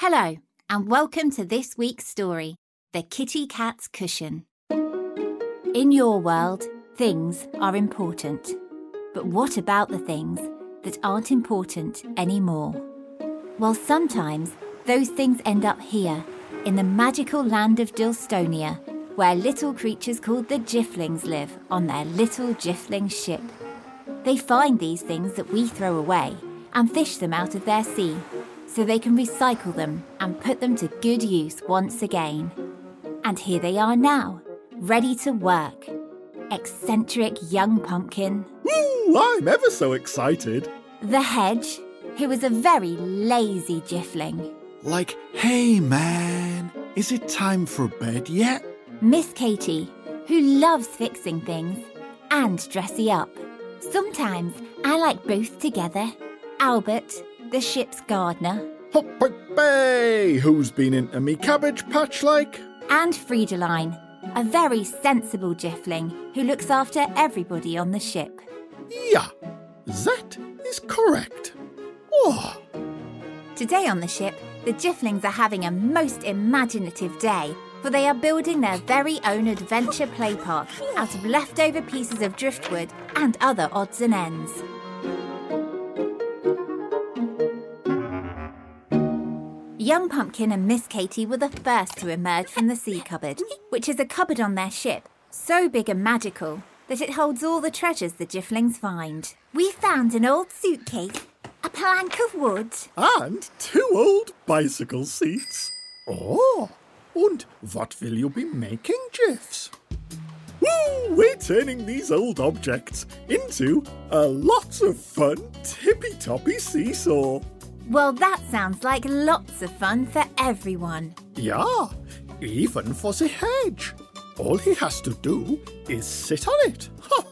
Hello, and welcome to this week's story The Kitty Cat's Cushion. In your world, things are important. But what about the things that aren't important anymore? Well, sometimes those things end up here, in the magical land of Dilstonia, where little creatures called the Jifflings live on their little Jiffling ship. They find these things that we throw away and fish them out of their sea so they can recycle them and put them to good use once again. And here they are now, ready to work. Eccentric young pumpkin, Ooh, I'm ever so excited. the hedge, who is a very lazy Jiffling, Like, hey man, is it time for bed yet? Miss Katie, who loves fixing things and dressing up. Sometimes I like both together. Albert, the ship's gardener, Hop, bay, who's been into me cabbage patch like? and Friedeline, a very sensible Jiffling who looks after everybody on the ship. Yeah, that is correct. Oh, Today on the ship, the Jifflings are having a most imaginative day, for they are building their very own adventure play park out of leftover pieces of driftwood and other odds and ends. Young Pumpkin and Miss Katie were the first to emerge from the sea cupboard, which is a cupboard on their ship, so big and magical that it holds all the treasures the Jifflings find. We found an old suitcase, a plank of wood, and two old bicycle seats. Oh, and what will you be making, Jiffs? Woo, we're turning these old objects into a lot of fun tippy-toppy seesaw. Well, that sounds like lots of fun for everyone. Yeah, even for the hedge. All he has to do is sit on it. Ha!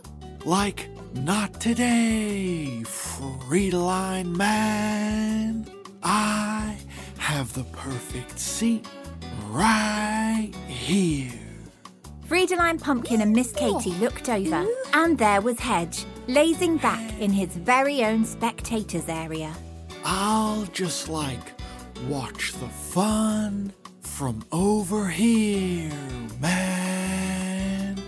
Like, not today, Friedeline man. I have the perfect seat right here. Friedeline Pumpkin and Miss Katie looked over, and there was Hedge, lazing back in his very own spectators area. I'll just like watch the fun from over here, man.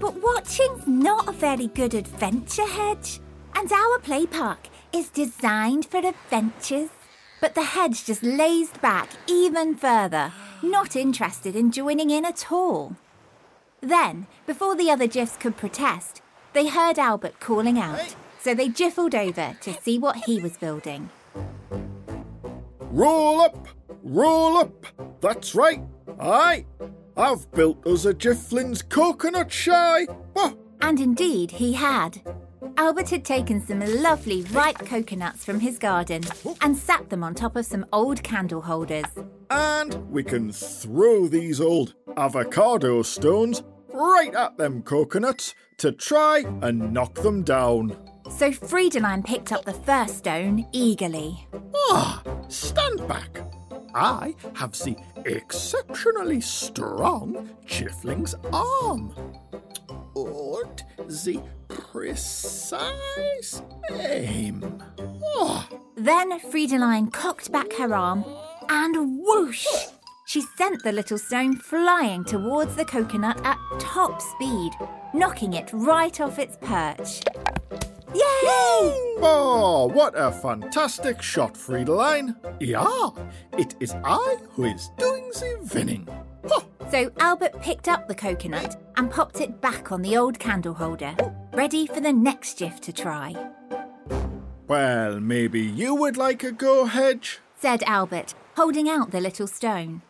But watching's not a very good adventure, Hedge. And our play park is designed for adventures. But the hedge just lazed back even further, not interested in joining in at all. Then, before the other Jiffs could protest, they heard Albert calling out, so they jiffled over to see what he was building. Roll up, roll up. That's right. Aye, I've built us a Jifflin's coconut shy. And indeed, he had. Albert had taken some lovely ripe coconuts from his garden and sat them on top of some old candle holders. and we can throw these old avocado stones right at them coconuts to try and knock them down. So Friedeline picked up the first stone eagerly. Ah, stand back. I have the exceptionally strong Jiffling's arm. And the precise aim. Ah, Then Friedeline cocked back her arm and whoosh! She sent the little stone flying towards the coconut at top speed, knocking it right off its perch. Yay! Oh, what a fantastic shot, Friedeline. Yeah, it is I who is doing the winning. Ha! So Albert picked up the coconut and popped it back on the old candle holder, ready for the next Jiff to try. Well, maybe you would like a go, Hedge? Said Albert, holding out the little stone.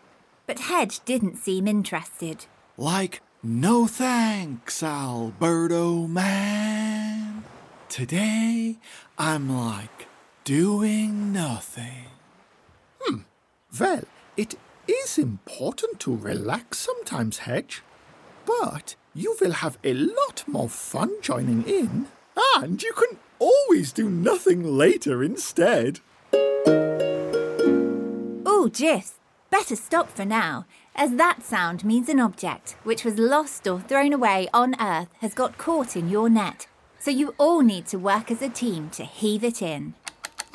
But Hedge didn't seem interested. Like, no thanks, Alberto man. Today, I'm like doing nothing. Hmm. Well, it is important to relax sometimes, Hedge. But you will have a lot more fun joining in. And you can always do nothing later instead. Oh, Jiffs, better stop for now, as that sound means an object which was lost or thrown away on Earth has got caught in your net. So you all need to work as a team to heave it in.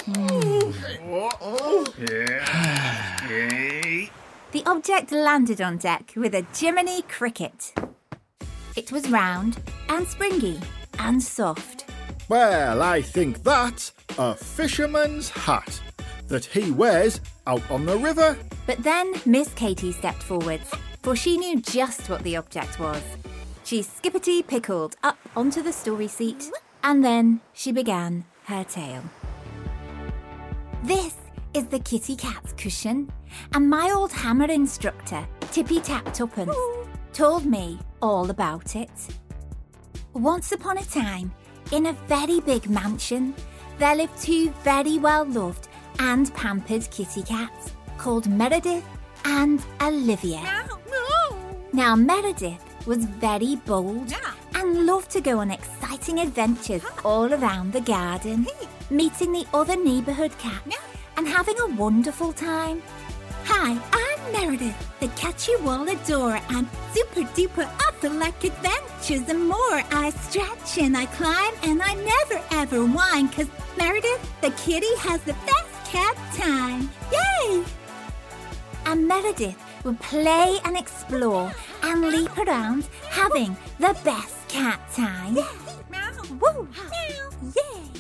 Hmm. The object landed on deck with a Jiminy Cricket. It was round and springy and soft. Well, I think that's a fisherman's hat that he wears out on the river. But then Miss Katie stepped forwards, for she knew just what the object was. She skippity pickled up onto the story seat, and then she began her tale. This is the kitty cat's cushion, and my old hammer instructor, Tippy Tap Tuppence, told me all about it. Once upon a time, in a very big mansion, there lived two very well loved and pampered kitty cats called Meredith and Olivia. Now, Meredith was very bold and loved to go on exciting adventures all around the garden, meeting the other neighbourhood cats and having a wonderful time. Hi, I'm Meredith, the cat you all adore, and super duper up the like adventures and more. I stretch and I climb and I never ever whine, cause Meredith, the kitty, has the best cat time. Yay! And Meredith would play and explore and leap around, having the best cat time. Woo! Yay!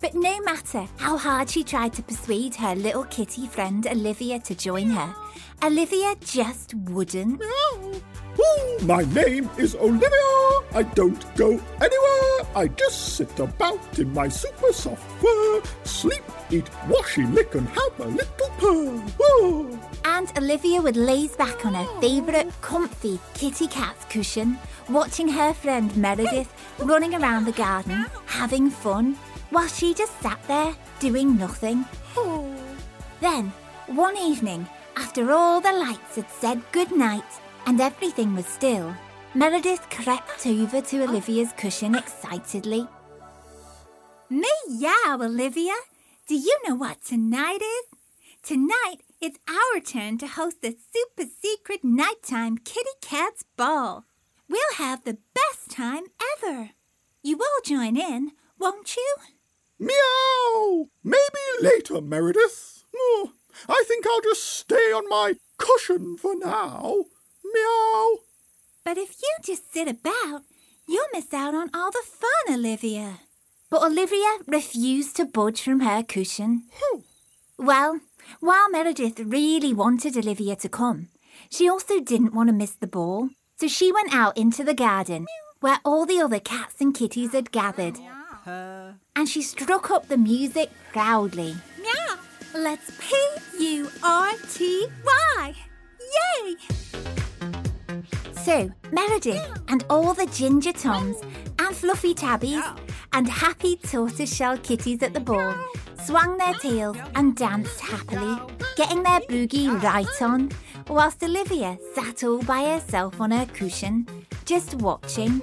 But no matter how hard she tried to persuade her little kitty friend Olivia to join her, Olivia just wouldn't. Ooh, my name is Olivia. I don't go anywhere. I just sit about in my super soft fur, sleep, eat, washy, lick, and have a little purr. Ooh. And Olivia would laze back on her oh. favourite comfy kitty cat's cushion, watching her friend Meredith running around the garden, having fun, while she just sat there doing nothing. Oh. Then, one evening, after all the lights had said good night and everything was still, Meredith crept over to Olivia's cushion excitedly. Meow, Olivia! Do you know what tonight is? Tonight, it's our turn to host the super secret nighttime Kitty Cat's Ball. We'll have the best time ever. You will join in, won't you? Meow! Maybe later, Meredith. Oh, I think I'll just stay on my cushion for now. Meow. But if you just sit about, you'll miss out on all the fun, Olivia. But Olivia refused to budge from her cushion. Well, while Meredith really wanted Olivia to come, she also didn't want to miss the ball. So she went out into the garden where all the other cats and kitties had gathered. And she struck up the music proudly. Meow! Let's P U R T Y! Yay! So, Meredith and all the Ginger Toms and Fluffy Tabbies and happy tortoiseshell kitties at the ball swung their tails and danced happily, getting their boogie right on, whilst Olivia sat all by herself on her cushion, just watching.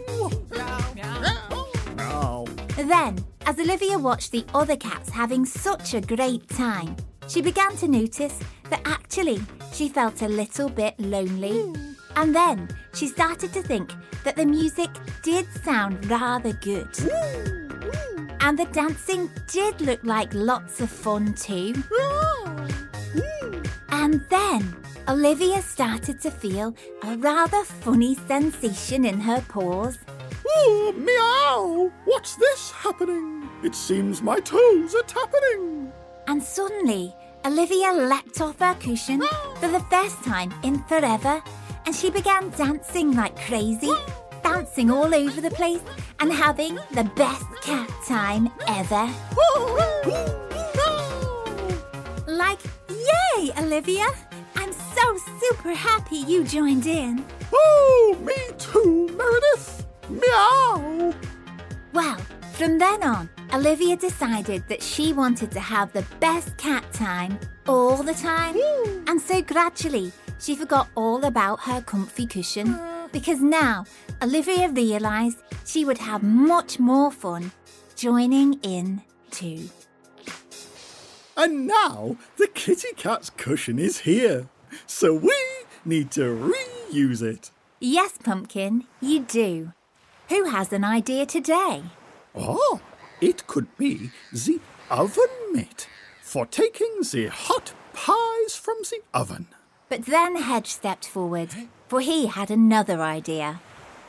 Then, as Olivia watched the other cats having such a great time, she began to notice that actually she felt a little bit lonely. And then she started to think that the music did sound rather good. And the dancing did look like lots of fun too. And then Olivia started to feel a rather funny sensation in her paws. Oh, meow! What's this happening? It seems my toes are tapping. And suddenly, Olivia leapt off her cushion ah! for the first time in forever, and she began dancing like crazy, bouncing all over the place and having the best cat time ever. Like, yay, Olivia! I'm so super happy you joined in. Oh, me too, Meredith. Meow. Well, from then on, Olivia decided that she wanted to have the best cat time all the time. And so gradually, she forgot all about her comfy cushion because now Olivia realised she would have much more fun joining in too. And now the kitty cat's cushion is here. So we need to reuse it. Yes, Pumpkin, you do. Who has an idea today? Oh, it could be the oven mitt for taking the hot pies from the oven. But then Hedge stepped forward, for he had another idea.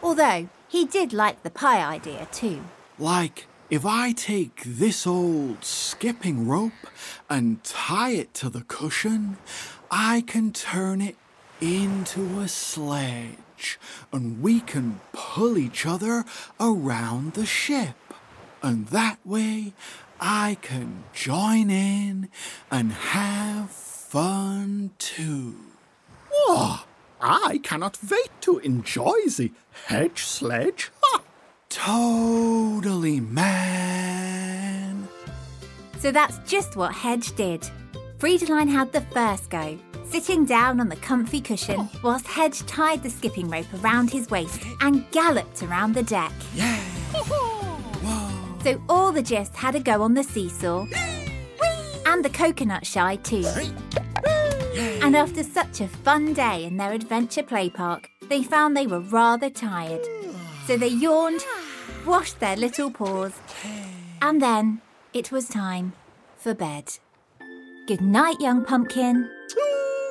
Although he did like the pie idea too. Like, if I take this old skipping rope and tie it to the cushion, I can turn it into a sledge and we can pull each other around the ship. And that way I can join in and have fun too. Oh, I cannot wait to enjoy the hedge sledge. Ha! Totally, man. So that's just what Hedge did. Friedeline had the first go, sitting down on the comfy cushion oh. whilst Hedge tied the skipping rope around his waist and galloped around the deck. Yeah. So all the Jiffs had a go on the seesaw and the coconut shy too. And after such a fun day in their adventure play park, they found they were rather tired. So they yawned, washed their little paws, and then it was time for bed. Good night, young pumpkin.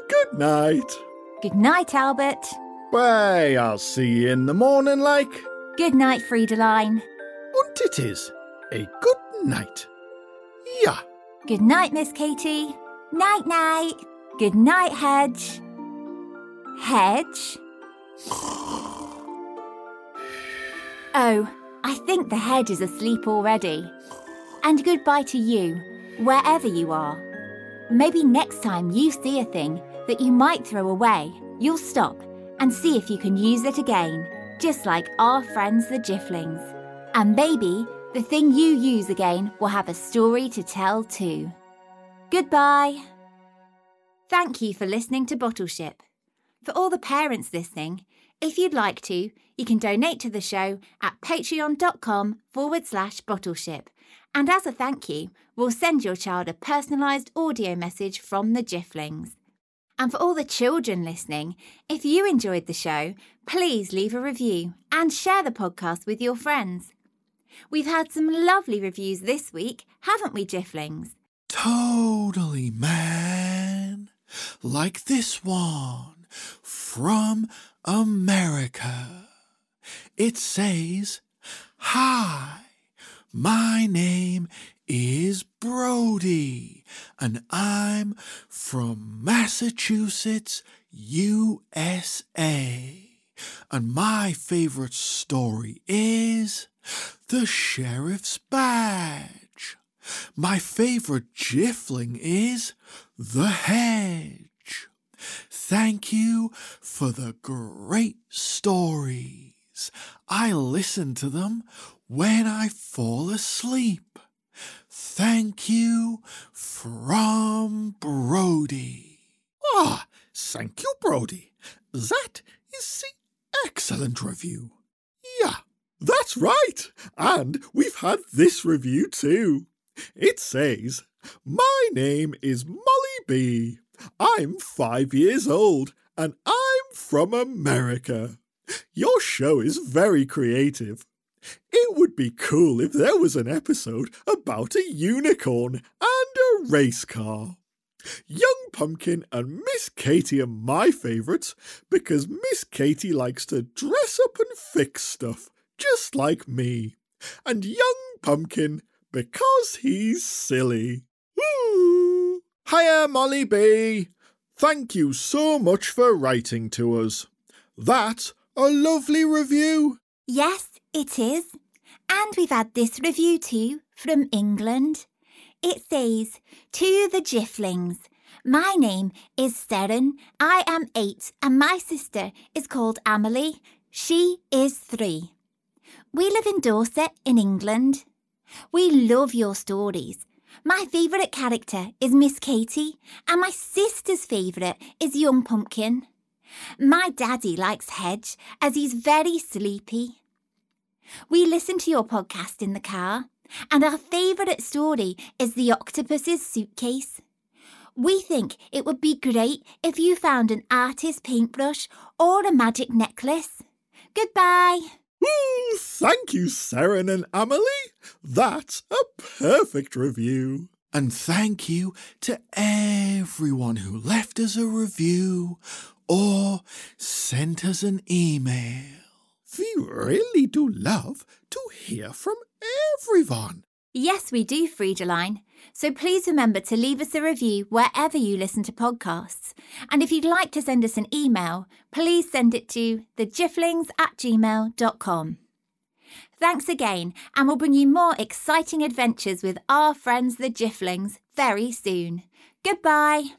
Good night. Good night, Albert. Why, I'll see you in the morning, like. Good night, Friedeline. And it is a good night. Yeah. Good night, Miss Katie. Night, night. Good night, Hedge. Hedge? Oh, I think the hedge is asleep already. And goodbye to you, wherever you are. Maybe next time you see a thing that you might throw away, you'll stop and see if you can use it again, just like our friends the Jifflings. And maybe the thing you use again will have a story to tell too. Goodbye. Thank you for listening to Bottleship. For all the parents listening, if you'd like to, you can donate to the show at patreon.com forward slash bottleship. And as a thank you, we'll send your child a personalised audio message from the Jifflings. And for all the children listening, if you enjoyed the show, please leave a review and share the podcast with your friends. We've had some lovely reviews this week, haven't we, Jifflings? Totally, man. Like this one from America. It says, Hi, my name is Brody, and I'm from Massachusetts, USA. And my favorite story is The Sheriff's Badge. My favorite Jiffling is The Hedge. Thank you for the great stories. I listen to them when I fall asleep. Thank you from Brody. Ah, thank you, Brody. That is the excellent review. Yeah, that's right. And we've had this review too. It says, My name is Molly B. I'm five years old and I'm from America. Your show is very creative. It would be cool if there was an episode about a unicorn and a race car. Young Pumpkin and Miss Katie are my favourites because Miss Katie likes to dress up and fix stuff, just like me. And Young Pumpkin because he's silly. Hiya, Molly B. Thank you so much for writing to us. That's a lovely review. Yes, it is. And we've had this review too from England. It says, To the Jifflings, my name is Seren. I am eight, and my sister is called Amelie. She is three. We live in Dorset in England. We love your stories. My favourite character is Miss Katie, and my sister's favourite is Young Pumpkin. My daddy likes Hedge as he's very sleepy. We listen to your podcast in the car, and our favourite story is The Octopus's Suitcase. We think it would be great if you found an artist paintbrush or a magic necklace. Goodbye. Ooh, thank you, Seren and Amelie. That's a perfect review. And thank you to everyone who left us a review or sent us an email. We really do love to hear from everyone. Yes, we do, Friedeline. So please remember to leave us a review wherever you listen to podcasts. And if you'd like to send us an email, please send it to thejifflings at gmail.com. Thanks again, and we'll bring you more exciting adventures with our friends the Jifflings very soon. Goodbye.